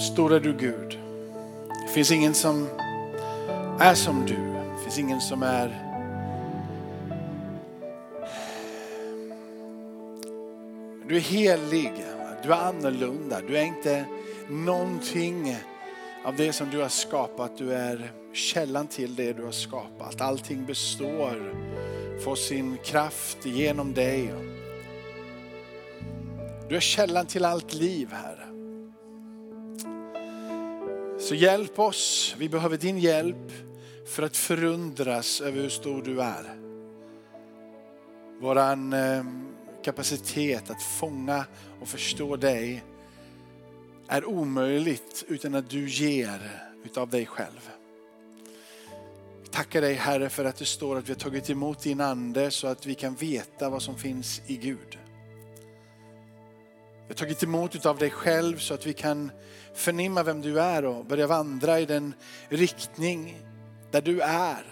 Stor är du Gud. Det finns ingen som är som du. Det finns ingen som är Du är helig, du är annorlunda, du är inte någonting av det som du har skapat. Du är källan till det du har skapat. Allting består, får sin kraft genom dig. Du är källan till allt liv, Herre. Så hjälp oss, vi behöver din hjälp för att förundras över hur stor du är. Våran eh, kapacitet att fånga och förstå dig är omöjligt utan att du ger utav dig själv. Tackar dig Herre för att det står att vi har tagit emot din ande så att vi kan veta vad som finns i Gud. Vi har tagit emot utav dig själv så att vi kan förnimma vem du är och börja vandra i den riktning där du är.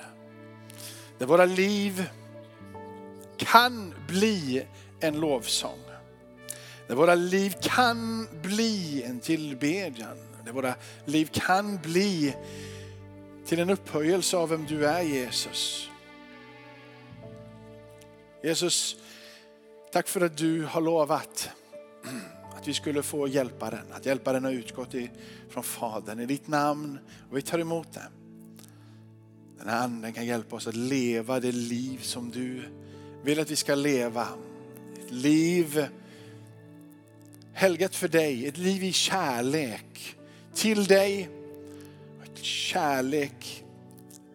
Där våra liv kan bli en lovsång. Där våra liv kan bli en tillbedjan. Där våra liv kan bli till en upphöjelse av vem du är Jesus. Jesus, tack för att du har lovat att vi skulle få hjälparen, att hjälparen har utgått från Fadern i ditt namn och vi tar emot det. Den här anden kan hjälpa oss att leva det liv som du vill att vi ska leva. Ett liv helgat för dig, ett liv i kärlek till dig. Ett kärlek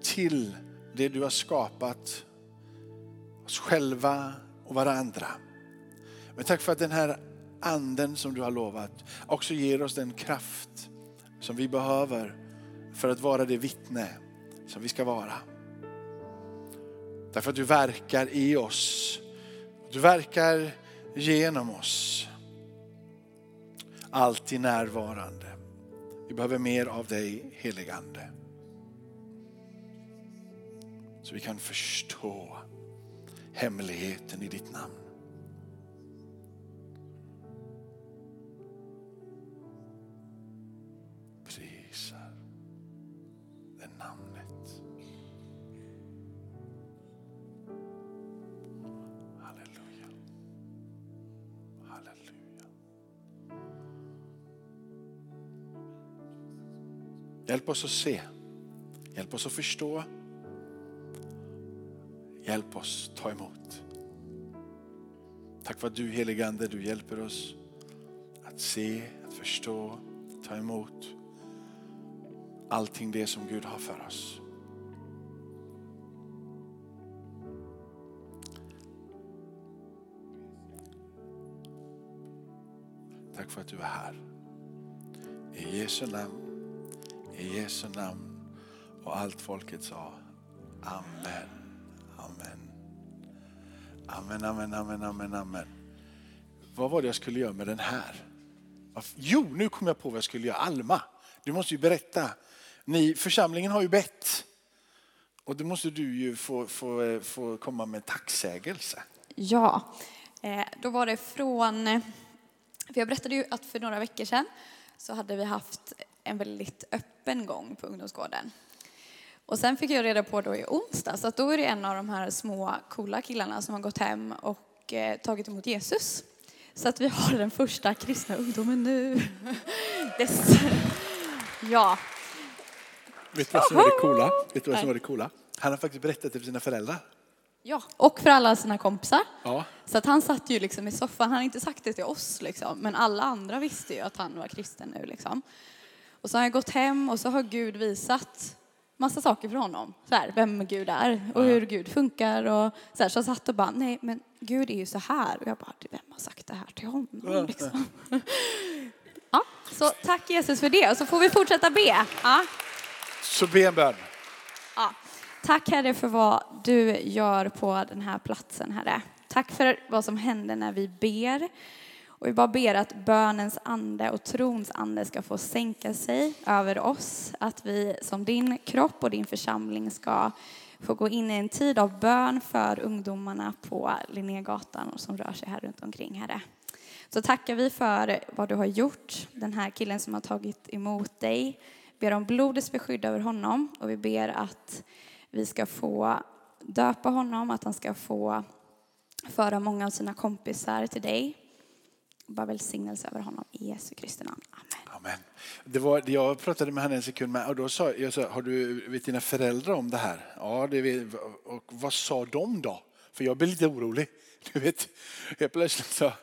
till det du har skapat, oss själva och varandra. Men tack för att den här anden som du har lovat också ger oss den kraft som vi behöver för att vara det vittne som vi ska vara. Därför att du verkar i oss. Du verkar genom oss. Alltid närvarande. Vi behöver mer av dig heligande. Så vi kan förstå hemligheten i ditt namn. Hjälp oss att se. Hjälp oss att förstå. Hjälp oss ta emot. Tack för att du heligande, du hjälper oss att se, att förstå, ta emot allting det som Gud har för oss. Tack för att du är här. I Jesu namn, i Jesu namn och allt folket sa Amen. Amen. Amen, amen, amen, amen, amen. Vad var det jag skulle göra med den här? Jo, nu kom jag på vad jag skulle göra. Alma, du måste ju berätta. Ni, församlingen har ju bett. Och då måste du ju få, få, eh, få komma med tacksägelse. Ja, eh, då var det från, eh, för jag berättade ju att för några veckor sedan så hade vi haft en väldigt öppen gång på ungdomsgården. Och sen fick jag reda på då i onsdag så att då är det en av de här små coola killarna som har gått hem och eh, tagit emot Jesus. Så att vi har den första kristna ungdomen nu. Dess. Ja, Vet du vad som var det coola? Vet du vad som var det coola? Han har faktiskt berättat det för sina föräldrar. ja, och för alla sina kompisar. Ja. Så att han satt ju liksom i soffan, han har inte sagt det till oss liksom, men alla andra visste ju att han var kristen nu liksom. Och så har han gått hem och så har Gud visat massa saker för honom. Så här, vem Gud är och hur Gud funkar och så här. Så jag satt och bara, nej men Gud är ju så här. Och jag bara, vem har sagt det här till honom liksom? Ja, så tack Jesus för det och så får vi fortsätta be. Ja. Så be en bön. Ja. Tack Herre för vad du gör på den här platsen Herre. Tack för vad som händer när vi ber. Och vi bara ber att bönens ande och trons ande ska få sänka sig över oss. Att vi som din kropp och din församling ska få gå in i en tid av bön för ungdomarna på Linnégatan och som rör sig här runt omkring Herre. Så tackar vi för vad du har gjort, den här killen som har tagit emot dig. Ber om blodets beskydd över honom och vi ber att vi ska få döpa honom, att han ska få föra många av sina kompisar till dig. Bara välsignelse över honom i Jesu Kristi namn. Amen. Amen. Det var, jag pratade med henne en sekund med, och då sa jag, sa, har du vet dina föräldrar om det här? Ja, det vet, och vad sa de då? För jag blev lite orolig. Du vet, helt plötsligt så,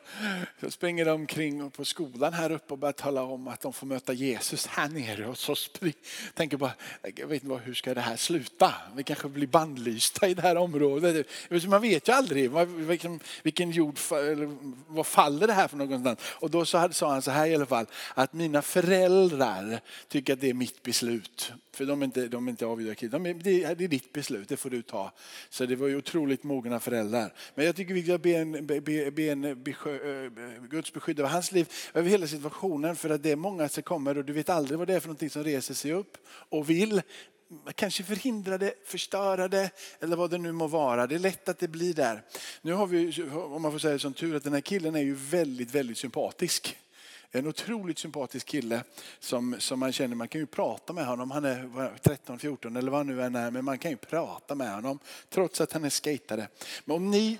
så springer de omkring på skolan här uppe och börjar tala om att de får möta Jesus här nere. Och så spring, tänker bara, jag vet inte hur ska det här sluta? Vi kanske blir bandlysta i det här området. Man vet ju aldrig vilken, liksom, vilken jord, eller vad faller det här för någonstans? Och då så sa han så här i alla fall, att mina föräldrar tycker att det är mitt beslut. För de är inte, de är inte avgudakriga. De är, det är ditt beslut, det får du ta. Så det var ju otroligt mogna föräldrar. Men jag tycker vi jag be en, be, be en eh, besjö, eh, Guds beskydd över hans liv, över hela situationen. För att det är många som kommer och du vet aldrig vad det är för någonting som reser sig upp och vill kanske förhindra det, förstöra det eller vad det nu må vara. Det är lätt att det blir där. Nu har vi, om man får säga det som tur, att den här killen är ju väldigt, väldigt sympatisk. En otroligt sympatisk kille som, som man känner, man kan ju prata med honom. Han är 13-14 eller vad han nu än är, men man kan ju prata med honom trots att han är skatare. Men om ni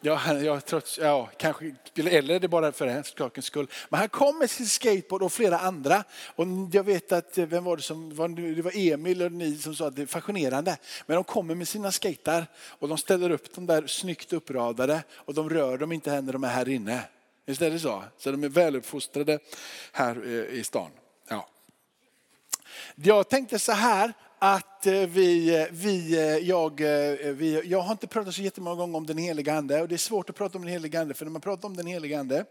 Ja, ja, trots, ja, kanske, eller är det bara för den sakens skull. Men han kom med sin skateboard och flera andra. Och jag vet att, eh, vem var det som, det var Emil och ni som sa att det är fascinerande. Men de kommer med sina skater och de ställer upp dem där snyggt uppradade och de rör dem inte när de är här inne. Visst är det så? Så de är väluppfostrade här eh, i stan. Ja. Jag tänkte så här att eh, vi, eh, vi, eh, jag, vi, jag har inte pratat så jättemånga gånger om den heliga ande och det är svårt att prata om den heliga ande för när man pratar om den heliga ande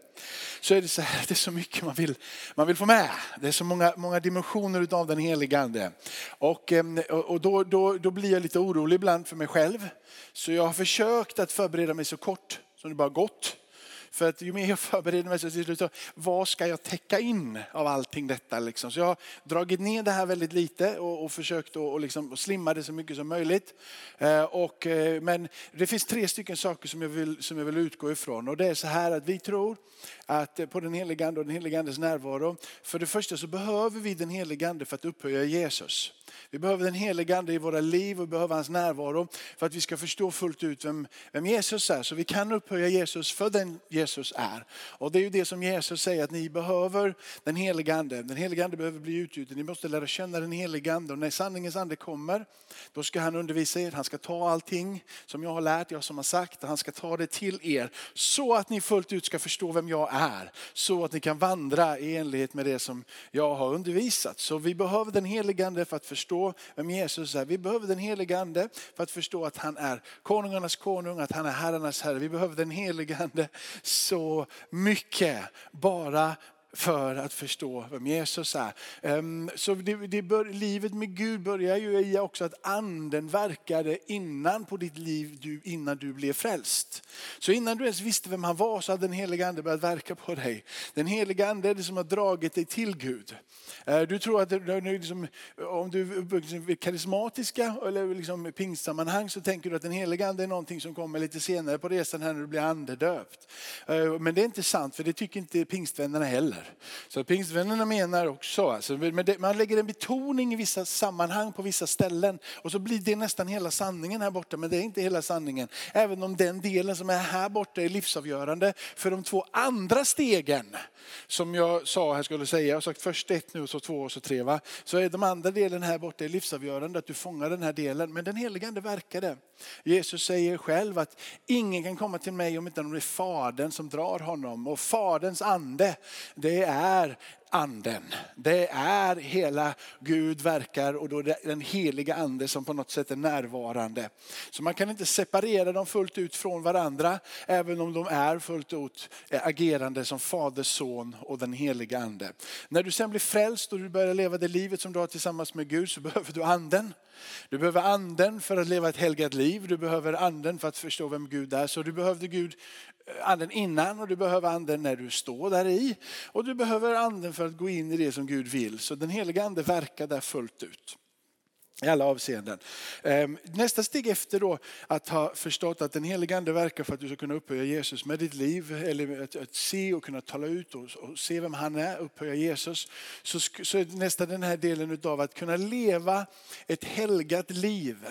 så är det så här, det är så mycket man vill, man vill få med. Det är så många, många dimensioner av den heliga ande. Ehm, och, och då, då, då blir jag lite orolig ibland för mig själv. Så jag har försökt att förbereda mig så kort som det bara gått. För att ju mer jag förbereder mig så till slut så, vad ska jag täcka in av allting detta? Liksom? Så jag har dragit ner det här väldigt lite och, och försökt att liksom slimma det så mycket som möjligt. Eh, och, eh, men det finns tre stycken saker som jag, vill, som jag vill utgå ifrån. Och det är så här att vi tror att eh, på den helige Ande och den helige Andes närvaro. För det första så behöver vi den helige Ande för att upphöja Jesus. Vi behöver den helige Ande i våra liv och behöver hans närvaro för att vi ska förstå fullt ut vem, vem Jesus är. Så vi kan upphöja Jesus för den Jesus är. Och det är ju det som Jesus säger att ni behöver den helige Ande. Den helige Ande behöver bli utgjuten. Ni måste lära känna den helige Ande. Och när sanningens ande kommer, då ska han undervisa er. Han ska ta allting som jag har lärt, jag som har sagt. Och han ska ta det till er så att ni fullt ut ska förstå vem jag är. Så att ni kan vandra i enlighet med det som jag har undervisat. Så vi behöver den helige Ande för att förstå vem Jesus är. Vi behöver den helige Ande för att förstå att han är konungarnas konung, att han är herrarnas herre. Vi behöver den helige Ande så mycket bara för att förstå vem Jesus är. Ehm, så det, det bör, livet med Gud börjar ju i också att anden verkade innan på ditt liv, du, innan du blev frälst. Så innan du ens visste vem han var så hade den heliga ande börjat verka på dig. Den heliga ande är det som har dragit dig till Gud. Ehm, du tror att liksom, om du liksom är karismatiska eller liksom pingstsammanhang så tänker du att den heliga ande är någonting som kommer lite senare på resan här när du blir andedöpt. Ehm, men det är inte sant för det tycker inte pingstvännerna heller. Så pingstvännerna menar också, alltså, man lägger en betoning i vissa sammanhang på vissa ställen och så blir det nästan hela sanningen här borta. Men det är inte hela sanningen. Även om den delen som är här borta är livsavgörande för de två andra stegen. Som jag sa här skulle säga, jag har sagt först ett nu och så två och så tre. Va? Så är de andra delen här borta är livsavgörande att du fångar den här delen. Men den helige ande verkade. Jesus säger själv att ingen kan komma till mig om inte det är Fadern som drar honom. Och Faderns ande, det är anden. Det är hela Gud verkar och då är det den heliga ande som på något sätt är närvarande. Så man kan inte separera dem fullt ut från varandra även om de är fullt ut eh, agerande som fader, son och den heliga ande. När du sen blir frälst och du börjar leva det livet som du har tillsammans med Gud så behöver du anden. Du behöver anden för att leva ett helgat liv. Du behöver anden för att förstå vem Gud är. Så du behövde Gud anden innan och du behöver anden när du står där i. Och du behöver anden för att gå in i det som Gud vill. Så den heliga ande verkar där fullt ut. I alla avseenden. Ehm, nästa steg efter då att ha förstått att den helige Ande verkar för att du ska kunna upphöja Jesus med ditt liv, eller att, att se och kunna tala ut och, och, se vem han är, upphöja Jesus. Så, så är nästa den här delen av att kunna leva ett helgat liv.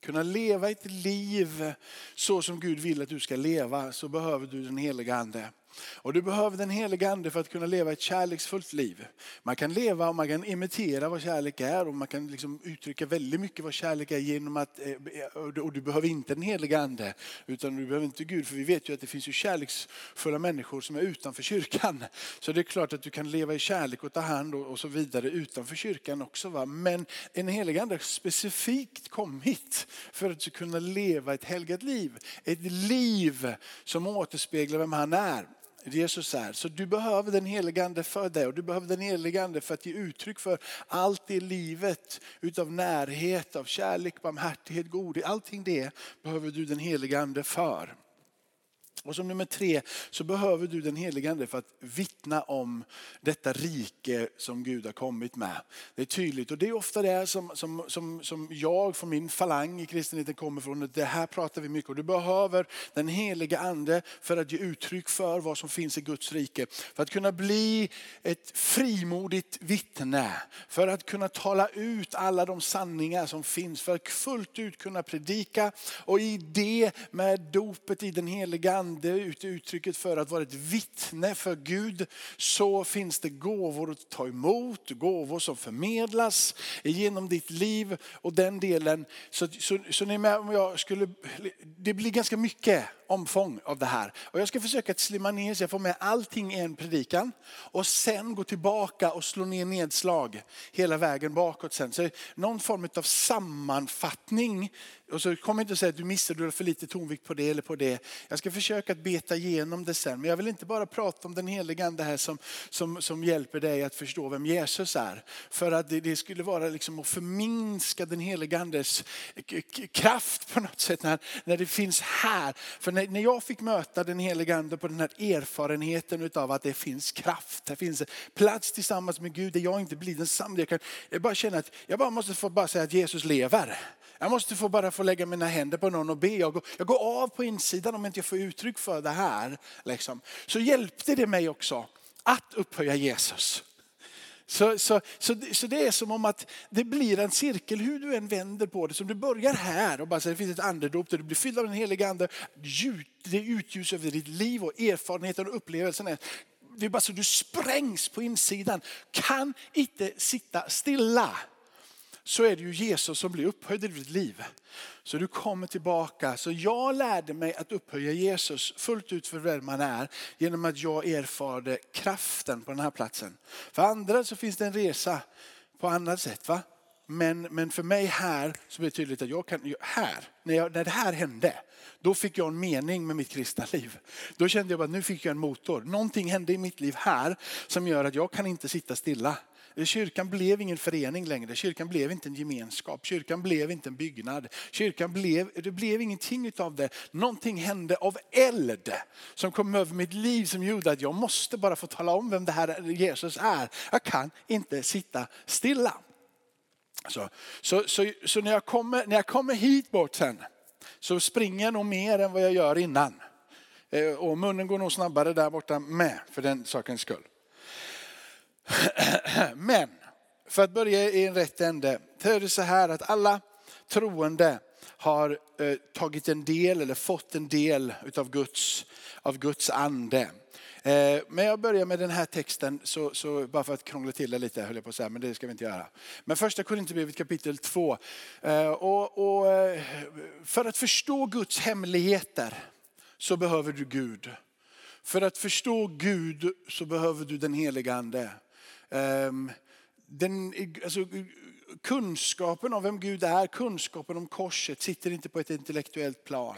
Kunna leva ett liv så som Gud vill att du ska leva så behöver du den heliga Ande. Och du behöver den heliga ande för att kunna leva ett kärleksfullt liv. Man kan leva och man kan imitera vad kärlek är och man kan liksom uttrycka väldigt mycket vad kärlek är genom att, eh, eh, och du behöver inte den heliga ande utan du behöver inte Gud för vi vet ju att det finns ju kärleksfulla människor som är utanför kyrkan. Så det är klart att du kan leva i kärlek och ta hand och så vidare utanför kyrkan också. Va? Men en helig ande har specifikt kommit för att du ska kunna leva ett helgat liv. Ett liv som återspeglar vem han är. Jesus är. Så du behöver den helige ande för det och du behöver den helige ande för att ge uttryck för allt i livet utav närhet, av kärlek, barmhärtighet, godhet. Allting det behöver du den helige ande för. Och som nummer tre så behöver du den helige Ande för att vittna om detta rike som Gud har kommit med. Det är tydligt och det är ofta det som, som, som, som jag från min falang i kristenheten kommer från. Det här pratar vi mycket om. Du behöver den helige Ande för att ge uttryck för vad som finns i Guds rike. För att kunna bli ett frimodigt vittne. För att kunna tala ut alla de sanningar som finns. För att fullt ut kunna predika och i det med dopet i den helige Ande ande, uttrycket för att vara ett vittne för Gud, så finns det gåvor att ta emot, gåvor som förmedlas genom ditt liv och den delen. Så, så, så ni med om jag skulle, det blir ganska mycket omfång av det här. Och jag ska försöka att slimma ner så jag får med allting i en predikan och sen gå tillbaka och slå ner nedslag hela vägen bakåt sen. Så någon form av sammanfattning. Och så kom inte och säg att du missade, du har för lite tonvikt på det eller på det. Jag ska försöka att beta igenom det sen. Men jag vill inte bara prata om den heliga ande här som, som, som hjälper dig att förstå vem Jesus är. För att det, det skulle vara liksom att förminska den heliga andes kraft på något sätt när, när det finns här. För när, när jag fick möta den heliga ande på den här erfarenheten av att det finns kraft, det finns plats tillsammans med Gud där jag inte blir densamma. Jag, kan, jag bara känner att jag bara måste få bara säga att Jesus lever. Jag måste få bara få lägga mina händer på någon och be. Jag går, jag går av på insidan om inte jag får uttryck för det här. Liksom. Så hjälpte det mig också att upphöja Jesus. Så, så, så, så, det är som om att det blir en cirkel hur du än vänder på det. Som du börjar här och bara säger det finns ett andedop där du blir fylld av den helige ande. Det utljus över ditt liv och erfarenheten och upplevelsen. Är, det är bara så du sprängs på insidan. Kan inte sitta stilla så är det ju Jesus som blir upphöjd i ditt liv. Så du kommer tillbaka. Så jag lärde mig att upphöja Jesus fullt ut för vem man är genom att jag erfarade kraften på den här platsen. För andra så finns det en resa på annat sätt. Va? Men, men för mig här så blir det tydligt att jag kan, här, när, jag, när det här hände, då fick jag en mening med mitt kristna liv. Då kände jag att nu fick jag en motor. Någonting hände i mitt liv här som gör att jag kan inte sitta stilla. Kyrkan blev ingen förening längre. Kyrkan blev inte en gemenskap. Kyrkan blev inte en byggnad. Kyrkan blev, det blev ingenting av det. Någonting hände av eld som kom över mitt liv som gjorde att jag måste bara få tala om vem det här Jesus är. Jag kan inte sitta stilla. Så, så, så, så när, jag kommer, när jag kommer hit bort sen så springer jag nog mer än vad jag gör innan. Eh, och munnen går nog snabbare där borta med för den sakens skull. Men för att börja i en rätt ände, så är det så här att alla troende har eh, tagit en del eller fått en del av Guds, av Guds ande. Eh, men jag börjar med den här texten, så, så, bara för att krångla till det lite höll jag på att säga, men det ska vi inte göra. Men första Korinthierbrevet kapitel 2. Eh, och, och, eh, för att förstå Guds hemligheter så behöver du Gud. För att förstå Gud så behöver du den heliga ande. Ehm, den, alltså, kunskapen om vem Gud är, kunskapen om korset sitter inte på ett intellektuellt plan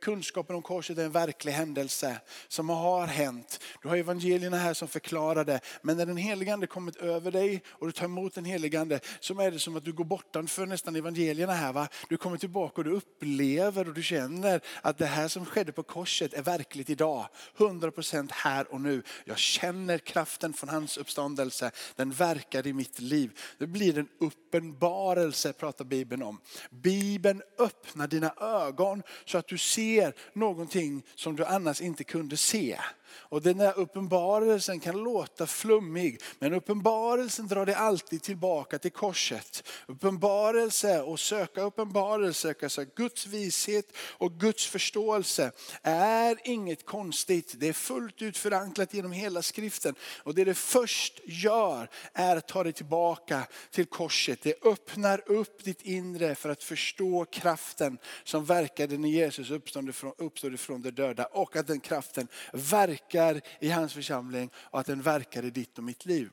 kunskapen om korset är en verklig händelse som har hänt. Du har evangelierna här som förklarar det. Men när den helige ande kommit över dig och du tar emot den helige ande så är det som att du går bortanför nästan evangelierna här. Va? Du kommer tillbaka och du upplever och du känner att det här som skedde på korset är verkligt idag. 100% här och nu. Jag känner kraften från hans uppståndelse. Den verkar i mitt liv. Det blir en uppenbarelse pratar Bibeln om. Bibeln öppnar dina ögon så att du ser någonting som du annars inte kunde se. Och den där uppenbarelsen kan låta flummig, men uppenbarelsen drar dig alltid tillbaka till korset. Uppenbarelse och söka uppenbarelse, alltså Guds vishet och Guds förståelse är inget konstigt. Det är fullt ut förankrat genom hela skriften. Och det det först gör är att ta dig tillbaka till korset. Det öppnar upp ditt inre för att förstå kraften som verkade när Jesus uppstod ifrån uppstod ifrån de döda och att den kraften verkar verkar i hans församling och att den verkar i ditt och mitt liv.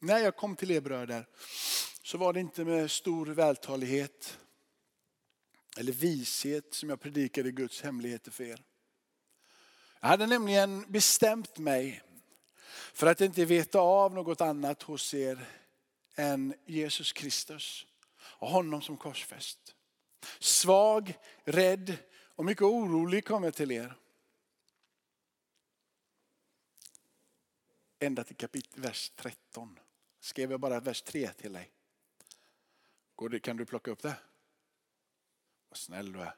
När jag kom till er bröder så var det inte med stor vältalighet eller vishet som jag predikade Guds hemligheter för er. Jag hade nämligen bestämt mig för att inte veta av något annat hos er än Jesus Kristus och honom som korsfäst. Svag, rädd och mycket orolig kom jag till er. Ända till kapitel, vers 13. Skrev jag bara vers 3 till dig. Går det, kan du plocka upp det? Vad snäll du är.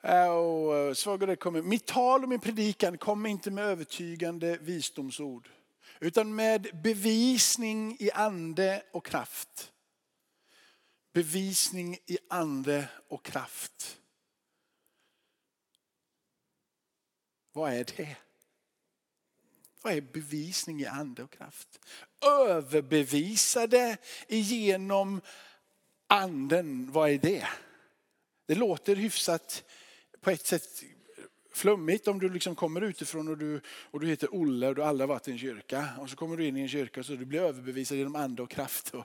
Äh, och eh, svagare kommer, mitt tal och min predikan kommer inte med övertygande visdomsord. Utan med bevisning i ande och kraft. Bevisning i ande och kraft. Vad är det? Vad är bevisning i ande och kraft? Överbevisade genom anden, vad är det? Det låter hyfsat på ett sätt flummigt om du liksom kommer utifrån och du, och du heter Olle och du aldrig varit i en kyrka. Och så kommer du in i en kyrka så du blir överbevisad genom ande och kraft. Och,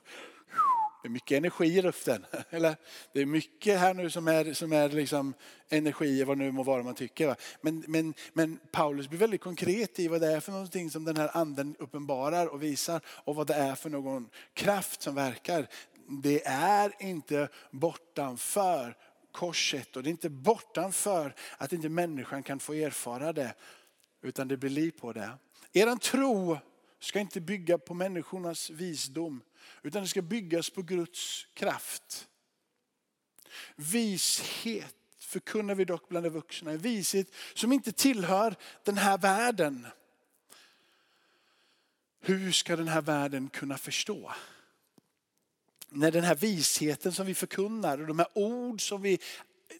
det är mycket energi i luften. Eller? Det är mycket här nu som är, som är liksom energi, vad nu må vara man tycker. Va? Men, men, men Paulus blir väldigt konkret i vad det är för någonting som den här anden uppenbarar och visar. Och vad det är för någon kraft som verkar. Det är inte bortanför korset och det är inte bortanför att inte människan kan få erfara det. Utan det blir liv på det. Eran tro ska inte bygga på människornas visdom utan det ska byggas på Guds kraft. Vishet förkunnar vi dock bland de vuxna. En vishet som inte tillhör den här världen. Hur ska den här världen kunna förstå? När den här visheten som vi förkunnar och de här ord som vi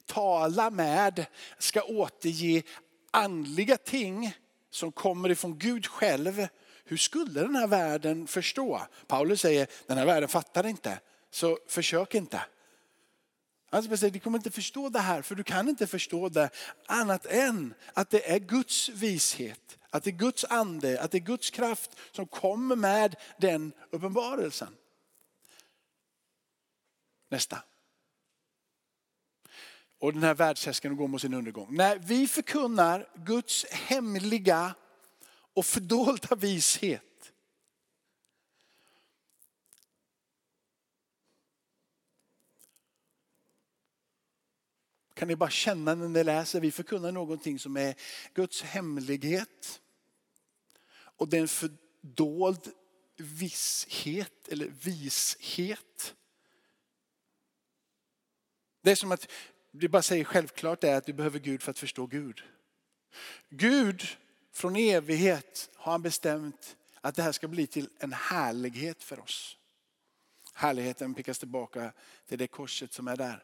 talar med ska återge andliga ting som kommer ifrån Gud själv hur skulle den här världen förstå? Paulus säger, den här världen fattar inte, så försök inte. Alltså, Han säger, du kommer inte förstå det här, för du kan inte förstå det annat än att det är Guds vishet, att det är Guds ande, att det är Guds kraft som kommer med den uppenbarelsen. Nästa. Och den här världshäsken går mot sin undergång. När vi förkunnar Guds hemliga och fördolda vishet. Kan ni bara känna när ni läser, vi förkunnar någonting som är Guds hemlighet. Och det är en fördold visshet eller vishet. Det är som att du bara säger självklart är att du behöver Gud för att förstå Gud. Gud från evighet har han bestämt att det här ska bli till en härlighet för oss. Härligheten pickas tillbaka till det korset som är där.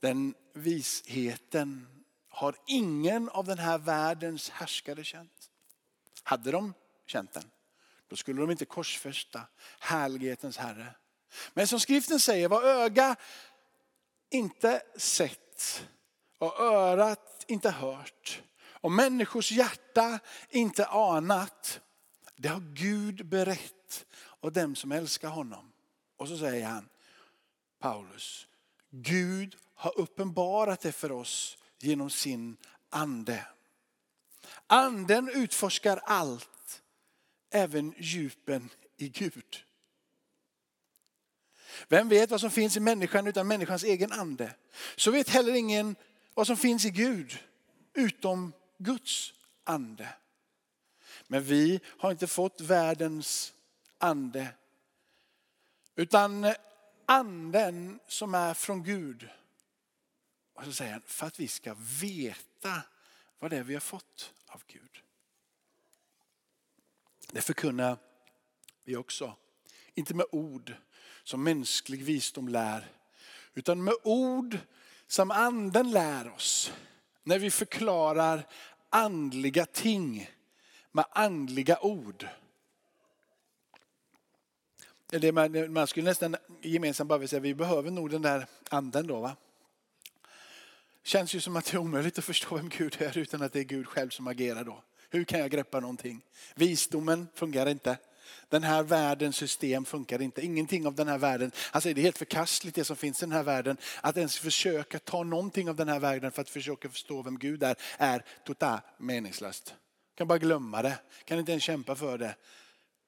Den visheten har ingen av den här världens härskare känt. Hade de känt den, då skulle de inte korsfästa härlighetens herre. Men som skriften säger, vad öga inte sett och örat inte hört och människors hjärta inte anat, det har Gud berett och dem som älskar honom. Och så säger han, Paulus, Gud har uppenbarat det för oss genom sin ande. Anden utforskar allt, även djupen i Gud. Vem vet vad som finns i människan utan människans egen ande? Så vet heller ingen vad som finns i Gud utom Guds ande. Men vi har inte fått världens ande. Utan anden som är från Gud. Och så säger han, för att vi ska veta vad det är vi har fått av Gud. Det förkunnar vi också. Inte med ord som mänsklig visdom lär, utan med ord som anden lär oss. När vi förklarar andliga ting med andliga ord. Man, man skulle nästan gemensamt bara vilja säga, vi behöver nog den där anden då va. Känns ju som att det är omöjligt att förstå vem Gud är utan att det är Gud själv som agerar då. Hur kan jag greppa någonting? Visdomen fungerar inte. Den här världens system funkar inte. Ingenting av den här världen, Han säger det är helt förkastligt det som finns i den här världen. Att ens försöka ta någonting av den här världen för att försöka förstå vem Gud är, är totalt meningslöst. Kan bara glömma det, kan inte ens kämpa för det.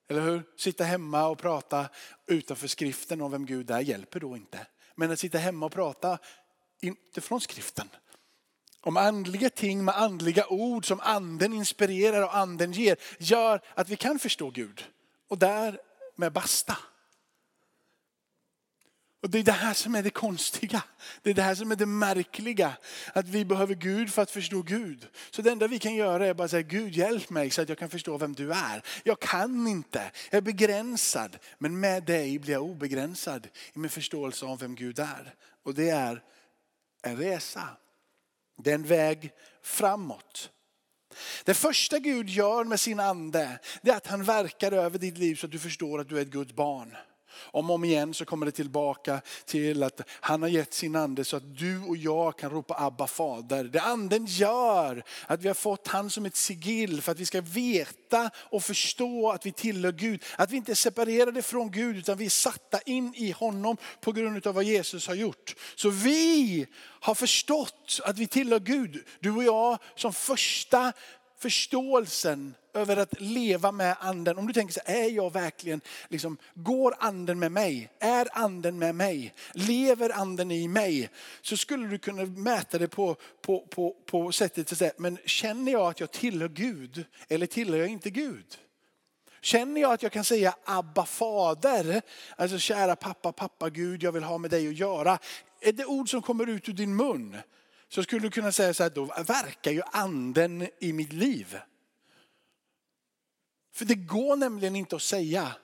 Eller hur? Sitta hemma och prata utanför skriften om vem Gud är hjälper då inte. Men att sitta hemma och prata inte från skriften. Om andliga ting med andliga ord som anden inspirerar och anden ger gör att vi kan förstå Gud. Och därmed basta. Och det är det här som är det konstiga. Det är det här som är det märkliga. Att vi behöver Gud för att förstå Gud. Så det enda vi kan göra är bara säga Gud hjälp mig så att jag kan förstå vem du är. Jag kan inte, jag är begränsad. Men med dig blir jag obegränsad i min förståelse av vem Gud är. Och det är en resa. Det är en väg framåt. Det första Gud gör med sin ande, det är att han verkar över ditt liv så att du förstår att du är ett Guds barn. Om och om igen så kommer det tillbaka till att han har gett sin ande så att du och jag kan ropa Abba fader. Det anden gör att vi har fått han som ett sigill för att vi ska veta och förstå att vi tillhör Gud. Att vi inte är separerade från Gud utan vi är satta in i honom på grund av vad Jesus har gjort. Så vi har förstått att vi tillhör Gud. Du och jag som första förståelsen över att leva med anden. Om du tänker så är jag verkligen, liksom, går anden med mig? Är anden med mig? Lever anden i mig? Så skulle du kunna mäta det på, på, på, på sättet att säga, men känner jag att jag tillhör Gud eller tillhör jag inte Gud? Känner jag att jag kan säga Abba fader, alltså kära pappa, pappa Gud, jag vill ha med dig att göra. Är det ord som kommer ut ur din mun? Så skulle du kunna säga så här, då verkar ju anden i mitt liv. För det går nämligen inte att säga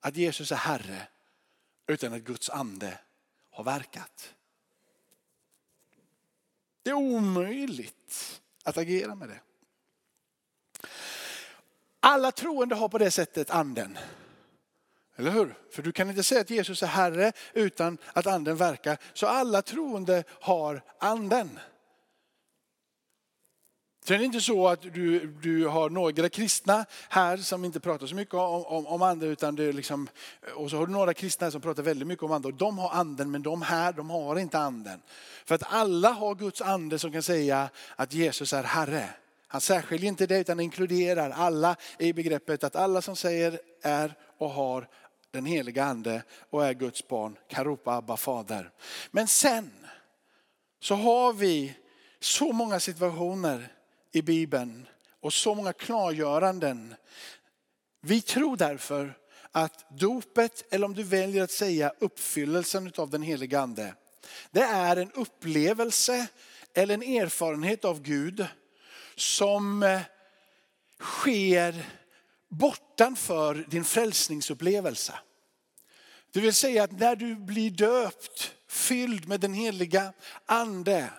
att Jesus är Herre utan att Guds ande har verkat. Det är omöjligt att agera med det. Alla troende har på det sättet anden. Eller hur? För du kan inte säga att Jesus är Herre utan att anden verkar. Så alla troende har anden. Sen är det inte så att du, du har några kristna här som inte pratar så mycket om, om, om anden. Utan det är liksom, och så har du några kristna som pratar väldigt mycket om anden. Och de har anden men de här de har inte anden. För att alla har Guds ande som kan säga att Jesus är Herre. Han särskiljer inte det utan inkluderar alla i begreppet att alla som säger är och har den heliga ande och är Guds barn kan ropa Abba fader. Men sen så har vi så många situationer i Bibeln och så många klargöranden. Vi tror därför att dopet, eller om du väljer att säga uppfyllelsen av den heliga ande, det är en upplevelse eller en erfarenhet av Gud som eh, sker bortanför din frälsningsupplevelse. Det vill säga att när du blir döpt, fylld med den heliga ande,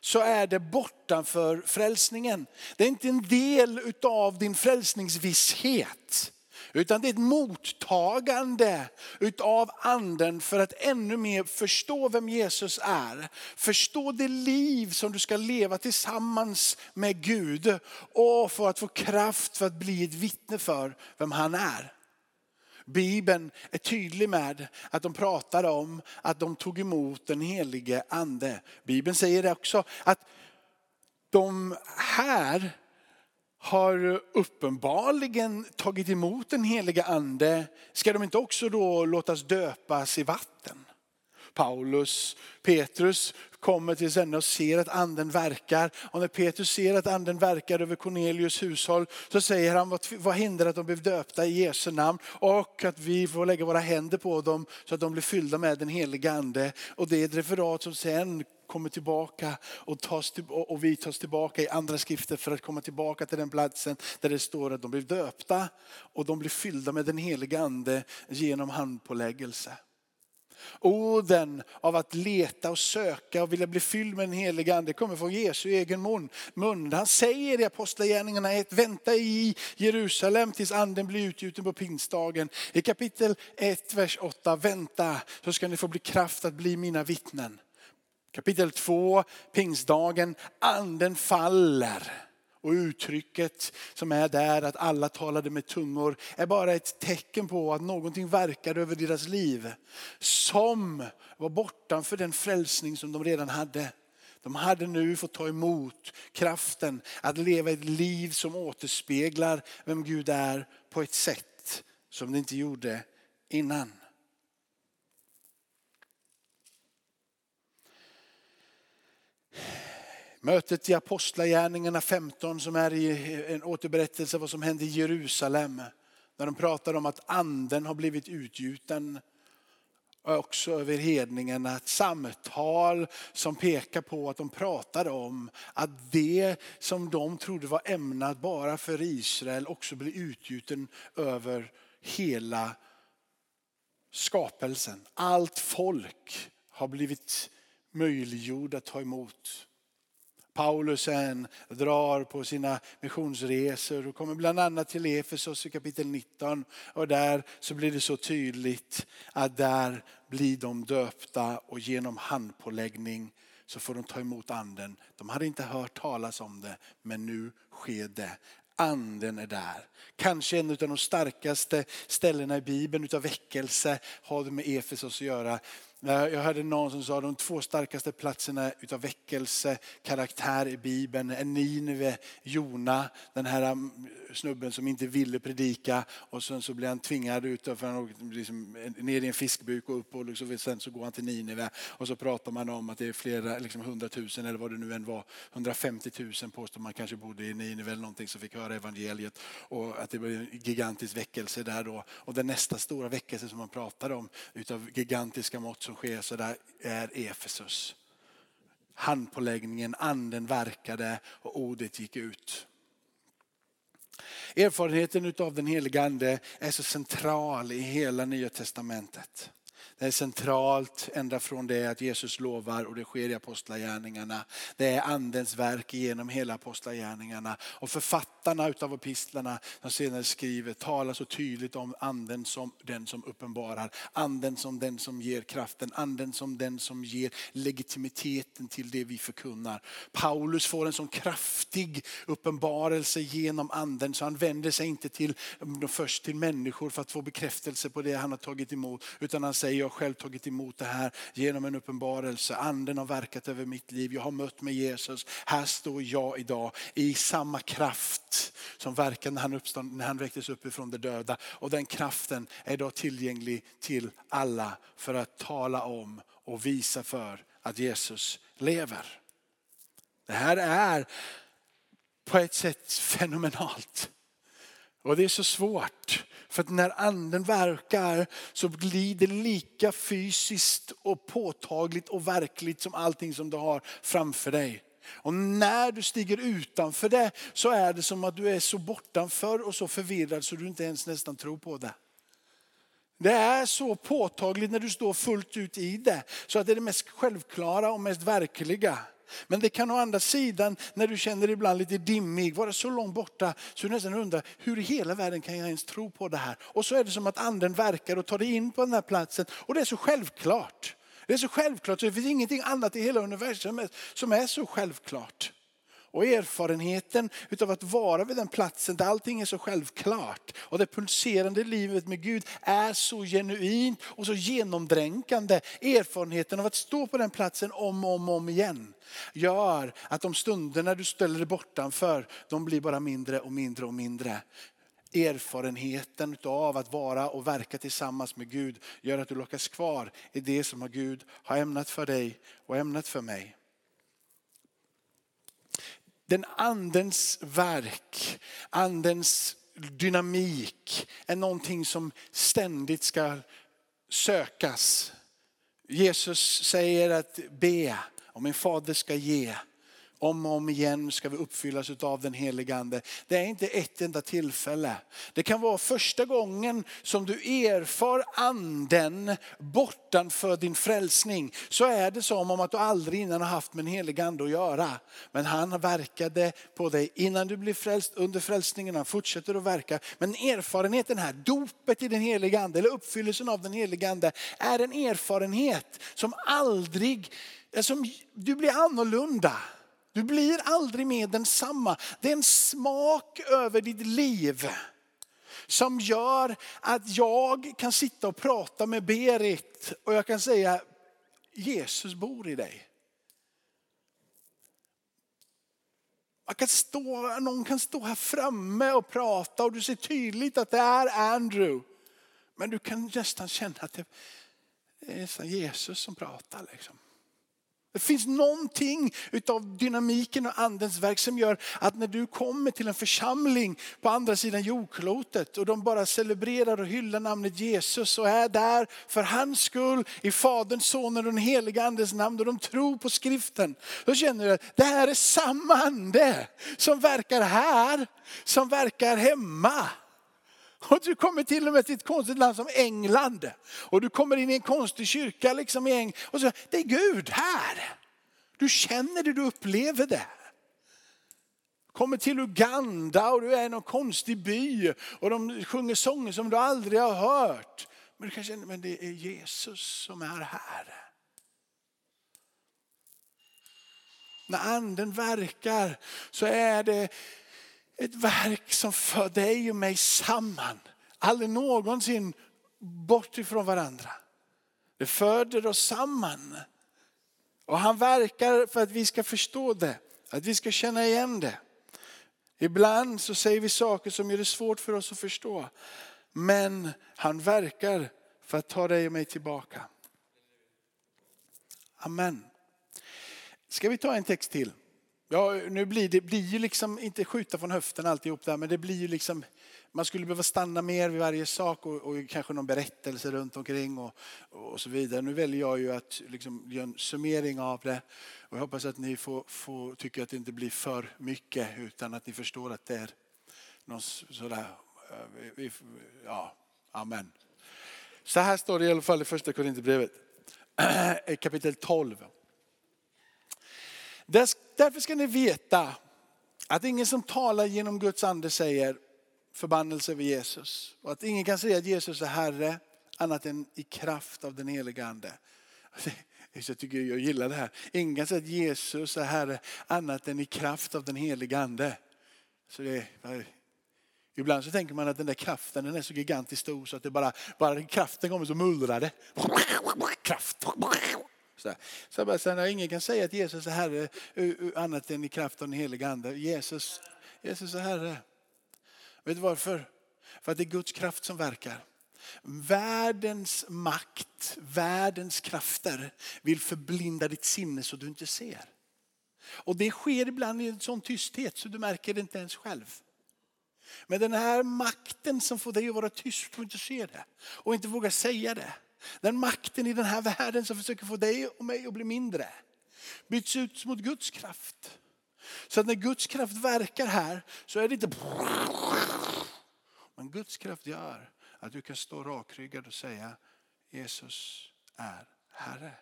så är det bortanför frälsningen. Det är inte en del av din frälsningsvisshet. Utan det är ett mottagande utav anden för att ännu mer förstå vem Jesus är. Förstå det liv som du ska leva tillsammans med Gud och för att få kraft för att bli ett vittne för vem han är. Bibeln är tydlig med att de pratar om att de tog emot den helige ande. Bibeln säger också att de här har uppenbarligen tagit emot den heliga ande. Ska de inte också då låtas döpas i vatten? Paulus, Petrus kommer till henne och ser att anden verkar. Och när Petrus ser att anden verkar över Cornelius hushåll så säger han, vad, hindrar att de blev döpta i Jesu namn? Och att vi får lägga våra händer på dem så att de blir fyllda med den heliga ande. Och det är ett referat som sen kommer tillbaka och, tas till, och vi tas tillbaka i andra skrifter för att komma tillbaka till den platsen där det står att de blev döpta och de blev fyllda med den heliga ande genom handpåläggelse. Orden av att leta och söka och vilja bli fylld med den heliga ande kommer från Jesu egen mun. mun. Han säger i Apostlagärningarna 1, vänta i Jerusalem tills anden blir utgjuten på pingstdagen. I kapitel 1, vers 8, vänta så ska ni få bli kraft att bli mina vittnen. Kapitel 2, pingstdagen, anden faller. Och uttrycket som är där att alla talade med tungor är bara ett tecken på att någonting verkade över deras liv. Som var bortanför den frälsning som de redan hade. De hade nu fått ta emot kraften att leva ett liv som återspeglar vem Gud är på ett sätt som det inte gjorde innan. Mötet i Apostlagärningarna 15 som är en återberättelse av vad som hände i Jerusalem. När de pratar om att anden har blivit utgjuten också över hedningarna. Ett samtal som pekar på att de pratade om att det som de trodde var ämnat bara för Israel också blir utgjuten över hela skapelsen. Allt folk har blivit möjliggjord att ta emot. Paulus sen drar på sina missionsresor och kommer bland annat till Efesos i kapitel 19. Och där så blir det så tydligt att där blir de döpta och genom handpåläggning så får de ta emot anden. De hade inte hört talas om det men nu sker det. Anden är där. Kanske en av de starkaste ställena i Bibeln utav väckelse har det med Efesos att göra. Eh, jag hörde någon som sa att de två starkaste platserna utav väckelse, karaktär i Bibeln är Nineve, Jona, den här mm, snubben som inte ville predika och sen så blir han tvingad ut för han liksom, ner i en fiskbuk och upp och liksom, sen så går han till Nineve och så pratar man om att det är flera, liksom hundratusen eller vad det nu än var, 150 000 påstår man kanske bodde i Nineve eller någonting som fick höra evangeliet och att det blev en gigantisk väckelse där då. Och den nästa stora väckelse som man pratar om utav gigantiska mått som sker så där är Efesus. Handpåläggningen, anden verkade och ordet gick ut. Erfarenheten av den heliga ande är så central i hela nya testamentet. Det är centralt ända från det att Jesus lovar och det sker i apostlagärningarna. Det är andens verk genom hela apostlagärningarna. Och författarna utav epistlarna som senare skriver talar så tydligt om anden som den som uppenbarar. Anden som den som ger kraften. Anden som den som ger legitimiteten till det vi förkunnar. Paulus får en sån kraftig uppenbarelse genom anden så han vänder sig inte till, först till människor för att få bekräftelse på det han har tagit emot. Utan han säger jag själv tagit emot det här genom en uppenbarelse. Anden har verkat över mitt liv. Jag har mött med Jesus. Här står jag idag i samma kraft som verkade när han, uppstod, när han väcktes upp ifrån de döda. Och den kraften är idag tillgänglig till alla för att tala om och visa för att Jesus lever. Det här är på ett sätt fenomenalt. Och det är så svårt. För att när anden verkar så blir det lika fysiskt och påtagligt och verkligt som allting som du har framför dig. Och när du stiger utanför det så är det som att du är så bortanför och så förvirrad så du inte ens nästan tror på det. Det är så påtagligt när du står fullt ut i det så att det är det mest självklara och mest verkliga. Men det kan å andra sidan, när du känner dig ibland lite dimmig, vara så långt borta så du nästan undrar, hur i hela världen kan jag ens tro på det här? Och så är det som att anden verkar och tar dig in på den här platsen. Och det är så självklart. Det är så självklart så det finns ingenting annat i hela universum som är så självklart. Och erfarenheten utav att vara vid den platsen där allting är så självklart och det pulserande livet med Gud är så genuint och så genomdränkande. Erfarenheten av att stå på den platsen om och om, om igen gör att de stunderna du ställer dig bortanför, de blir bara mindre och mindre och mindre erfarenheten av att vara och verka tillsammans med Gud gör att du lockas kvar i det som Gud har ämnat för dig och ämnat för mig. Den andens verk, andens dynamik är någonting som ständigt ska sökas. Jesus säger att be och min fader ska ge. Om och om igen ska vi uppfyllas av den helige ande. Det är inte ett enda tillfälle. Det kan vara första gången som du erfar anden bortanför din frälsning. Så är det som om att du aldrig innan har haft med den helige ande att göra. Men han verkade på dig innan du blev frälst, under frälsningen. Han fortsätter att verka. Men erfarenheten här, dopet i den helige ande eller uppfyllelsen av den helige ande är en erfarenhet som aldrig, som du blir annorlunda. Du blir aldrig mer densamma. Det är en smak över ditt liv som gör att jag kan sitta och prata med Berit och jag kan säga Jesus bor i dig. kan stå, någon kan stå här framme och prata och du ser tydligt att det är Andrew. Men du kan nästan känna att det är Jesus som pratar. Liksom. Det finns någonting utav dynamiken och andens verk som gör att när du kommer till en församling på andra sidan jordklotet och de bara celebrerar och hyllar namnet Jesus och är där för hans skull i Faderns, Sonens och den heliga Andens namn och de tror på skriften. Då känner du att det här är samma ande som verkar här, som verkar hemma. Och du kommer till och med till ett konstigt land som England. Och du kommer in i en konstig kyrka liksom i Eng Och så, det är Gud här. Du känner det, du upplever det. Kommer till Uganda och du är i någon konstig by och de sjunger sånger som du aldrig har hört. Men du kan känna, men det är Jesus som är här. När anden verkar så är det ett verk som för dig och mig samman. Aldrig någonsin bort ifrån varandra. Det föder oss samman. Och han verkar för att vi ska förstå det, att vi ska känna igen det. Ibland så säger vi saker som gör det svårt för oss att förstå. Men han verkar för att ta dig och mig tillbaka. Amen. Ska vi ta en text till? Ja, nu blir det blir ju liksom inte skjuta från höften alltihop där, men det blir ju liksom, man skulle behöva stanna mer vid varje sak och, och kanske någon berättelse runt omkring och, och så vidare. Nu väljer jag ju att liksom göra en summering av det och jag hoppas att ni får, får tycka att det inte blir för mycket utan att ni förstår att det är någon sådär, eh, ja, amen. Så här står det i alla fall i första Korinthierbrevet kapitel 12. Därför ska ni veta att ingen som talar genom Guds ande säger förbannelse över Jesus. Och att ingen kan säga att Jesus är Herre annat än i kraft av den heliga ande. Jag, tycker jag gillar det här. Ingen kan säga att Jesus är Herre annat än i kraft av den heliga ande. Så det, ibland så tänker man att den där kraften den är så gigantiskt stor så att det bara, bara kraften kommer så mullrar det. Kraft. Så, så bara ingen kan säga att Jesus är Herre annat än i kraft av den helige Ande. Jesus, Jesus är Herre. Vet du varför? För att det är Guds kraft som verkar. Världens makt, världens krafter vill förblinda ditt sinne så du inte ser. Och det sker ibland i en sån tysthet så du märker det inte ens själv. Men den här makten som får dig att vara tyst och inte se det och inte våga säga det. Den makten i den här världen som försöker få dig och mig att bli mindre byts ut mot Guds kraft. Så att när Guds kraft verkar här så är det inte men Guds kraft gör att du kan stå rakryggad och säga Jesus är Herre.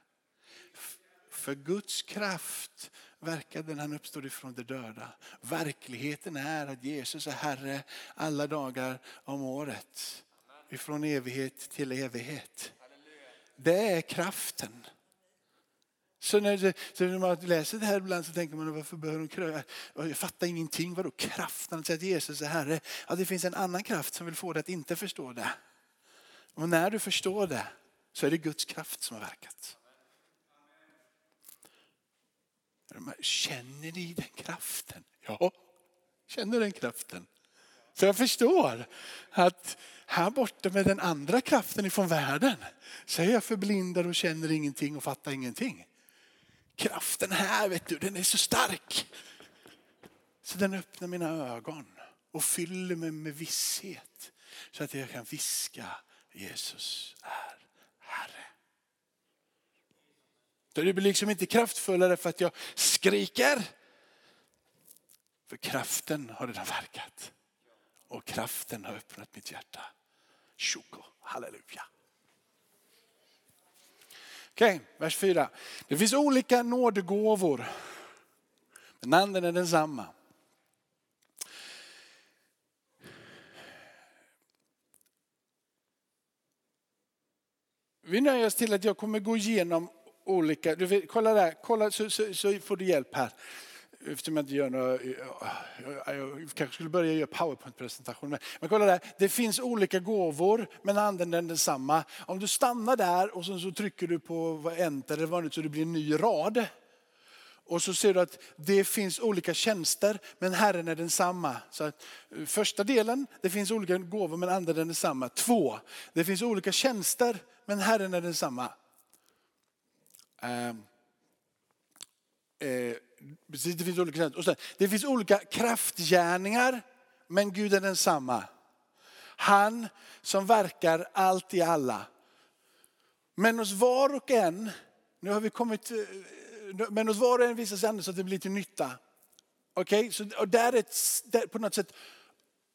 För Guds kraft verkade när han uppstod ifrån de döda. Verkligheten är att Jesus är Herre alla dagar om året. Ifrån evighet till evighet. Det är kraften. Så när, så när man läser det här ibland så tänker man varför behöver de kröja? Jag fattar ingenting. Vadå kraft? När säger att Jesus är Herre. Ja, det finns en annan kraft som vill få dig att inte förstå det. Och när du förstår det så är det Guds kraft som har verkat. Känner ni den kraften? Ja, känner den kraften. Så jag förstår att här borta med den andra kraften ifrån världen så är jag förblindad och känner ingenting och fattar ingenting. Kraften här vet du, den är så stark. Så den öppnar mina ögon och fyller mig med visshet. Så att jag kan viska Jesus är Herre. Det blir liksom inte kraftfullare för att jag skriker. För kraften har redan verkat. Och kraften har öppnat mitt hjärta. Tjoko, halleluja. Okej, okay, vers 4. Det finns olika nådegåvor. Men anden är densamma. Vi nöjer oss till att jag kommer gå igenom olika, du vet, kolla där, kolla så, så, så får du hjälp här eftersom jag inte gör några, eh, jag kanske skulle börja göra powerpoint-presentationer. Men kolla där, det finns olika gåvor men använder den densamma. Om du stannar där och sen så trycker du på enter eller vad så det blir en ny rad. Och så ser du att det finns olika tjänster men Herren är densamma. Så att, eh, första delen, det finns olika gåvor men använder är densamma. Två, det finns olika tjänster men Herren är densamma. Ehm, eh, eh, Precis, det finns olika och sen, Det finns olika kraftgärningar, men Gud är densamma. Han som verkar allt i alla. Men hos var och en, nu har vi kommit, eh, men hos var och en visar sig ändå så att det blir till nytta. Okej, okay? och där är ett, där på något sätt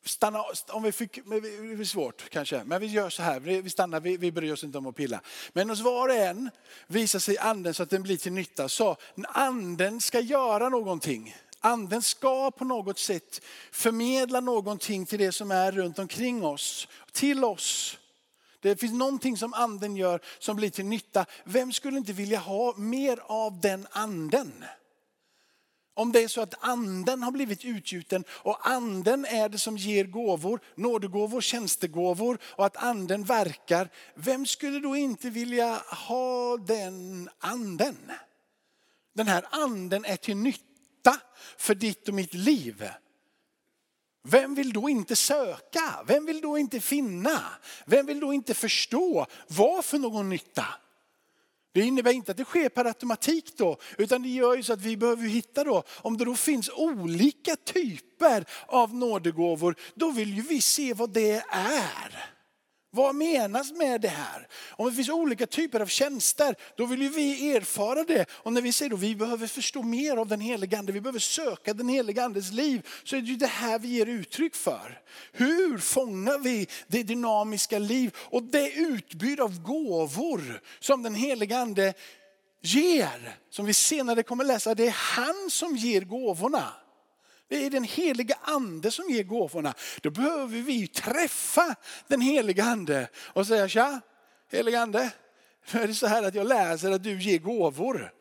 stanna, om vi fick, det är svårt kanske, men vi gör så här, vi stannar, vi, vi bryr oss inte om att pilla. Men hos var och en visar sig anden så att den blir till nytta. Så anden ska göra någonting. Anden ska på något sätt förmedla någonting till det som är runt omkring oss, till oss. Det finns någonting som anden gör som blir till nytta. Vem skulle inte vilja ha mer av den anden? Om det är så att anden har blivit utgjuten och anden är det som ger gåvor, nådegåvor, tjänstegåvor och att anden verkar. Vem skulle då inte vilja ha den anden? Den här anden är till nytta för ditt och mitt liv. Vem vill då inte söka? Vem vill då inte finna? Vem vill då inte förstå vad för någon nytta? Det innebär inte att det sker per automatik då, utan det gör ju så att vi behöver hitta då, om det då finns olika typer av nådegåvor, då vill ju vi se vad det är. Vad menas med det här? Om det finns olika typer av tjänster, då vill ju vi erfara det. Och när vi säger att vi behöver förstå mer av den helige ande, vi behöver söka den helige andes liv, så är det ju det här vi ger uttryck för. Hur fångar vi det dynamiska liv och det utbud av gåvor som den helige ande ger? Som vi senare kommer läsa, det är han som ger gåvorna. Det är den heliga ande som ger gåvorna. Då behöver vi träffa den heliga ande och säga tja, heliga ande. Nu är det så här att jag läser att du ger gåvor.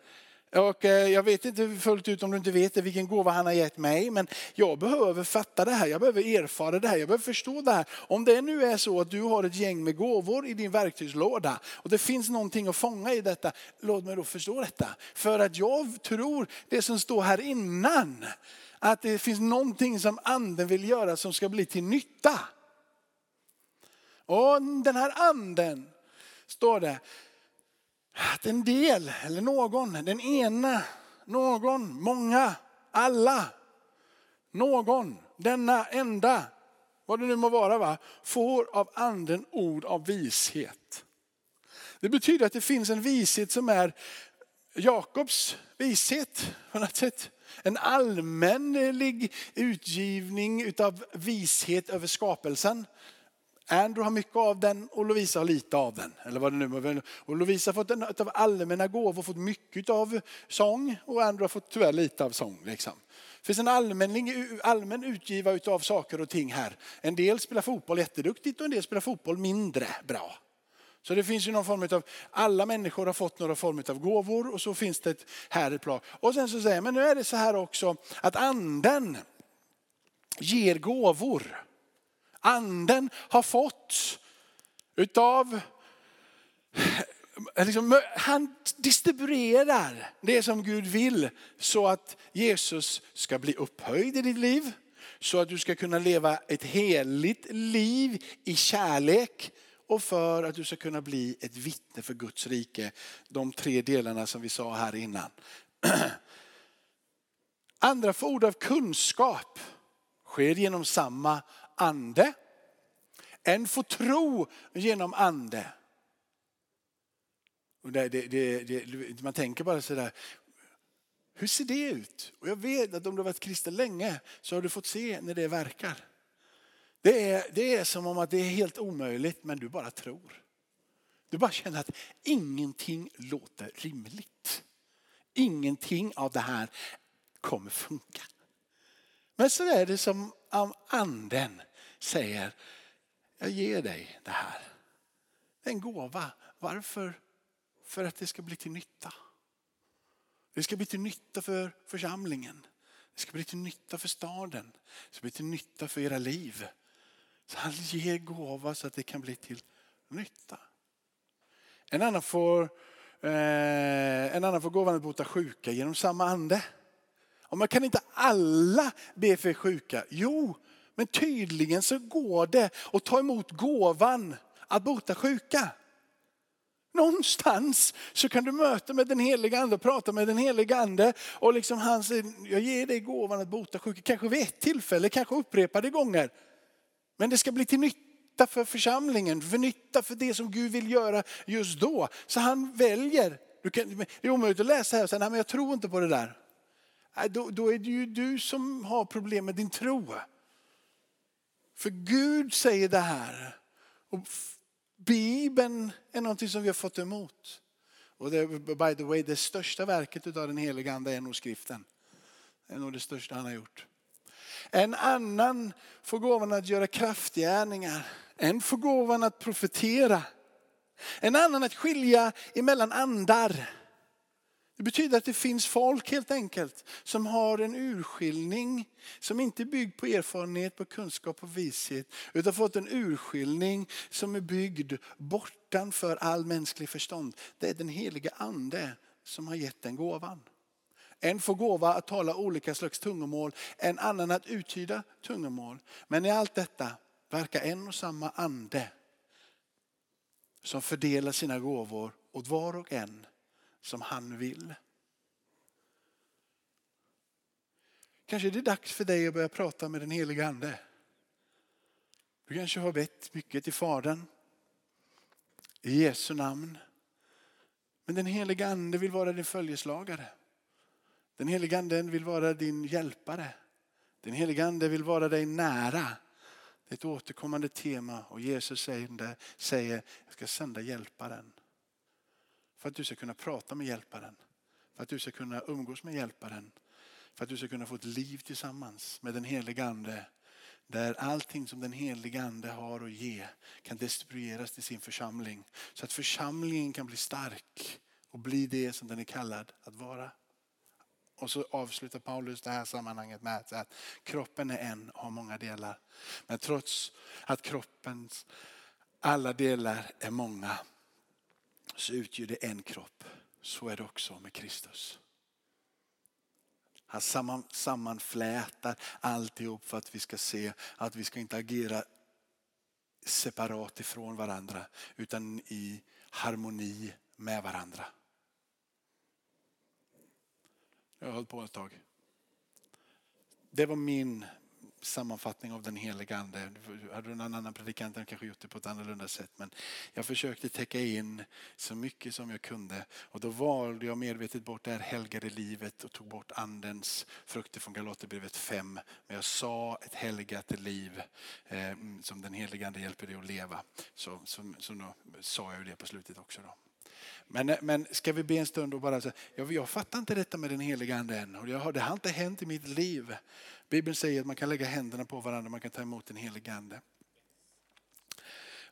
Och eh, jag vet inte fullt ut om du inte vet det, vilken gåva han har gett mig. Men jag behöver fatta det här, jag behöver erfara det här, jag behöver förstå det här. Om det nu är så att du har ett gäng med gåvor i din verktygslåda och det finns någonting att fånga i detta. Låt mig då förstå detta. För att jag tror det som står här innan att det finns någonting som anden vill göra som ska bli till nytta. Och den här anden, står det, att en del eller någon, den ena, någon, många, alla, någon, denna enda, vad det nu må vara, va, får av anden ord av vishet. Det betyder att det finns en vishet som är Jakobs vishet på något sätt en allmänlig utgivning av vishet över skapelsen. Andrew har mycket av den och Lovisa har lite av den. Eller vad det nu Och Lovisa har fått en av allmänna gåvor, fått mycket av sång och Andrew har fått tyvärr lite av sång. Liksom. Det finns en allmän, allmän utgiva av saker och ting här. En del spelar fotboll jätteduktigt och en del spelar fotboll mindre bra. Så det finns ju någon form av, alla människor har fått några form av gåvor och så finns det ett, här ett plan. Och sen så säger jag, men nu är det så här också att anden ger gåvor. Anden har fått utav Liksom, han distribuerar det som Gud vill så att Jesus ska bli upphöjd i ditt liv. Så att du ska kunna leva ett heligt liv i kärlek och för att du ska kunna bli ett vittne för Guds rike. De tre delarna som vi sa här innan. Andra för ord av kunskap sker genom samma ande. En får tro genom ande. Och det, det, det, man tänker bara sådär, hur ser det ut? Och jag vet att om du har varit kristen länge så har du fått se när det verkar. Det är, det är som om att det är helt omöjligt men du bara tror. Du bara känner att ingenting låter rimligt. Ingenting av det här kommer funka. Men så är det som om anden säger, jag ger dig det här. Det är en gåva. Varför? För att det ska bli till nytta. Det ska bli till nytta för församlingen. Det ska bli till nytta för staden. Det ska bli till nytta för era liv. Så han ger gåva så att det kan bli till nytta. En annan får, eh, en annan får gåvan att bota sjuka genom samma ande. Och man kan inte alla be för sjuka. Jo, men tydligen så går det att ta emot gåvan att bota sjuka. Någonstans så kan du möta med den heliga ande och prata med den heliga ande. Och liksom han säger, jag ger dig gåvan att bota sjuka. Kanske vid ett tillfälle, kanske upprepade gånger. Men det ska bli till nytta för församlingen, för nytta för det som Gud vill göra just då. Så han väljer. Du kan, det är omöjligt att läsa här och säga, nej men jag tror inte på det där. Då, då är det ju du som har problem med din tro. För Gud säger det här. Och Bibeln är någonting som vi har fått emot. Och det, by the way, det största verket av den heliga ande är nog skriften. Det är nog det största han har gjort. En annan får gåvan att göra kraftgärningar. En får gåvan att profetera. En annan att skilja emellan andar. Det betyder att det finns folk helt enkelt som har en urskiljning som inte är byggd på erfarenhet, på kunskap och vishet. Utan fått en urskiljning som är byggd bortanför all mänsklig förstånd. Det är den heliga ande som har gett den gåvan. En får gåva att tala olika slags tungomål, en annan att uttyda tungomål. Men i allt detta verkar en och samma ande som fördelar sina gåvor åt var och en som han vill. Kanske är det dags för dig att börja prata med den heliga ande. Du kanske har bett mycket till Fadern i Jesu namn. Men den heliga ande vill vara din följeslagare. Den helige ande vill vara din hjälpare. Den helige ande vill vara dig nära. Det är ett återkommande tema och Jesus säger, säger jag ska sända hjälparen. För att du ska kunna prata med hjälparen. För att du ska kunna umgås med hjälparen. För att du ska kunna få ett liv tillsammans med den helige ande. Där allting som den helige ande har att ge kan distribueras till sin församling. Så att församlingen kan bli stark och bli det som den är kallad att vara. Och så avslutar Paulus det här sammanhanget med att att kroppen är en och har många delar. Men trots att kroppens alla delar är många så utgör det en kropp. Så är det också med Kristus. Han samman, sammanflätar alltihop för att vi ska se att vi ska inte agera separat ifrån varandra utan i harmoni med varandra. Jag har hållit på ett tag. Det var min sammanfattning av den heliga ande. Hade du någon annan predikant hade kanske gjort det på ett annorlunda sätt. Men jag försökte täcka in så mycket som jag kunde. Och då valde jag medvetet bort det här helgade livet och tog bort andens frukter från Galaterbrevet 5. Men jag sa ett helgat liv eh, som den heliga ande hjälper dig att leva. Så, så, så då sa jag det på slutet också. Då. Men, men ska vi be en stund och bara säga, jag, jag fattar inte detta med den heliga ande än. Och jag, det har inte hänt i mitt liv. Bibeln säger att man kan lägga händerna på varandra, man kan ta emot den heliga ande.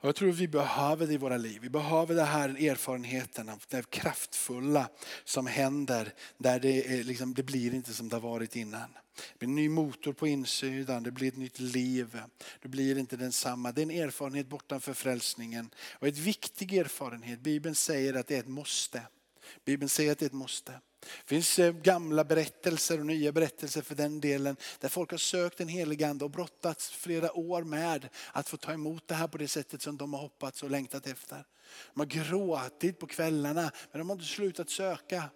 Och jag tror vi behöver det i våra liv. Vi behöver den här erfarenheten av det kraftfulla som händer där det, är liksom, det blir inte som det har varit innan. Det blir en ny motor på insidan, det blir ett nytt liv. Det blir inte densamma. Det är en erfarenhet bortanför frälsningen. Och ett viktig erfarenhet. Bibeln säger att det är ett måste. Bibeln säger att det är ett måste. Det finns eh, gamla berättelser och nya berättelser för den delen där folk har sökt den helige ande och brottats flera år med att få ta emot det här på det sättet som de har hoppats och längtat efter. De har gråtit på kvällarna men de har inte slutat söka.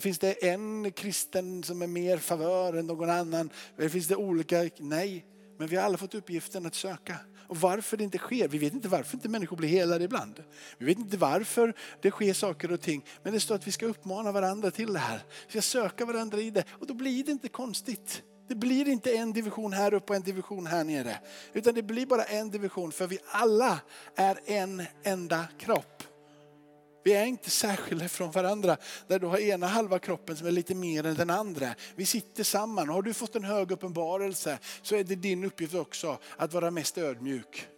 Finns det en kristen som är mer favör än någon annan? Finns det olika? Nej, men vi har alla fått uppgiften att söka. Och varför det inte sker, vi vet inte varför inte människor blir helade ibland. Vi vet inte varför det sker saker och ting. Men det står att vi ska uppmana varandra till det här. Vi ska söka varandra i det och då blir det inte konstigt. Det blir inte en division här uppe och en division här nere. Utan det blir bara en division för vi alla är en enda kropp. Vi är inte särskilda från varandra. Där du har ena halva kroppen som är lite mer än den andra. Vi sitter samman. Har du fått en hög uppenbarelse så är det din uppgift också att vara mest ödmjuk.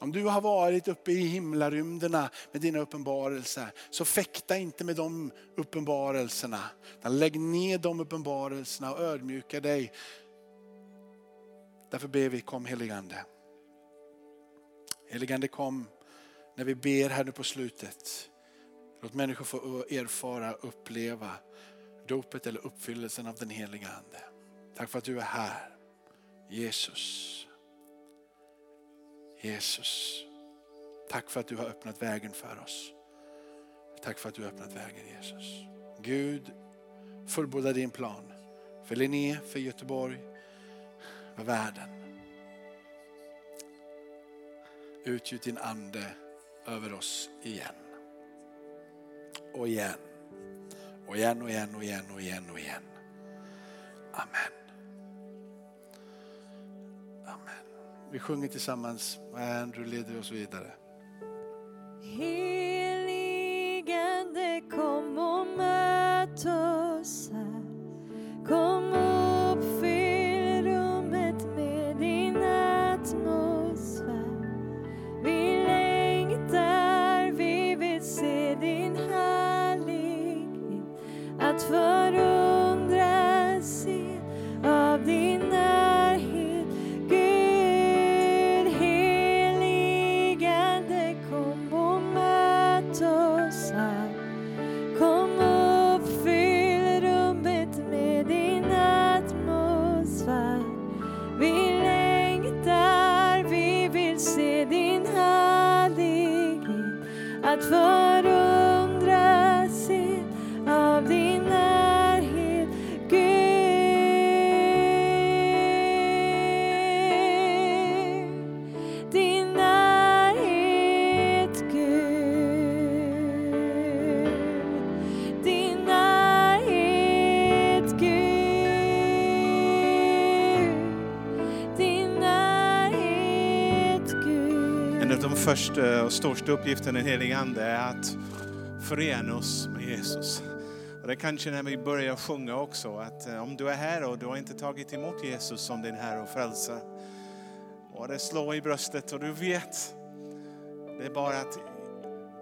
Om du har varit uppe i himlarymderna med dina uppenbarelser så fäkta inte med de uppenbarelserna. Lägg ner de uppenbarelserna och ödmjuka dig. Därför ber vi kom heligande. Heligande kom när vi ber här nu på slutet. Låt människor få erfara, uppleva dopet eller uppfyllelsen av den heliga Ande. Tack för att du är här. Jesus. Jesus. Tack för att du har öppnat vägen för oss. Tack för att du har öppnat vägen Jesus. Gud, fullborda din plan för Linné, för Göteborg, för världen. Utgjut din ande över oss igen och igen. Och igen och igen och igen och igen och igen. Amen. Amen. Vi sjunger tillsammans. Andrew leder oss vidare. Heligande kom och möt oss här. Första och största uppgiften i den helige Ande är att förena oss med Jesus. Och det är kanske när vi börjar sjunga också, att eh, om du är här och du har inte tagit emot Jesus som din Herre och Frälsare, och det slår i bröstet och du vet, det är bara att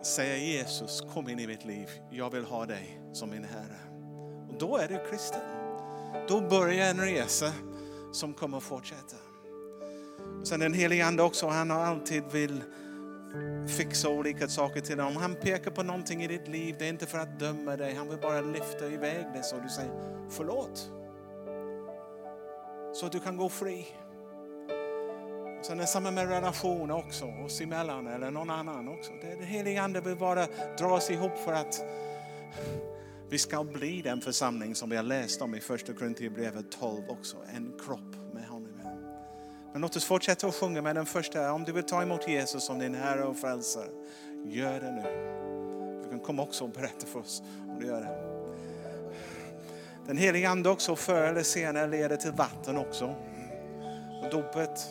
säga Jesus, kom in i mitt liv, jag vill ha dig som min Herre. Och då är du kristen. Då börjar en resa som kommer att fortsätta. Och sen den helige Ande också, han har alltid vill fixa olika saker till dig. Om han pekar på någonting i ditt liv, det är inte för att döma dig, han vill bara lyfta iväg det så du säger förlåt. Så att du kan gå fri. Sen är det samma med relationer också, oss emellan eller någon annan också. Det, det helige Ande vill bara dra oss ihop för att vi ska bli den församling som vi har läst om i första Korinthierbrevet 12 också, en kropp. Men låt oss fortsätta att sjunga med den första. Om du vill ta emot Jesus som din Herre och Frälsare, gör det nu. Du kan komma också och berätta för oss om du gör det. Den heliga Ande också förr eller senare leder till vatten också. Och dopet,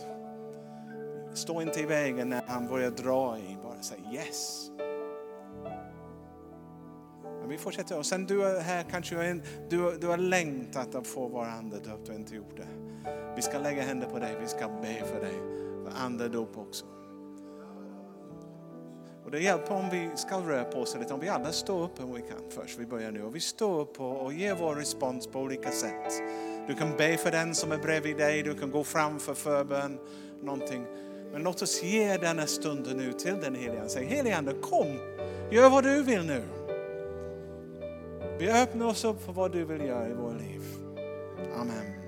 stå inte i vägen när han börjar dra i, bara säg yes. Vi fortsätter. Och sen du är här kanske du, är en, du, du har längtat att få vara andedöpt och inte gjort det. Vi ska lägga händer på dig, vi ska be för dig. för andedop också. Och det hjälper om vi ska röra på oss lite, om vi alla står upp om vi kan först. Vi börjar nu och vi står upp och, och ger vår respons på olika sätt. Du kan be för den som är bredvid dig, du kan gå fram för förbön, någonting. Men låt oss ge denna stunden nu till den helige Ande. Säg helige Ande, kom, gör vad du vill nu. Vi öppnar oss upp för vad du vill göra i våra liv. Amen.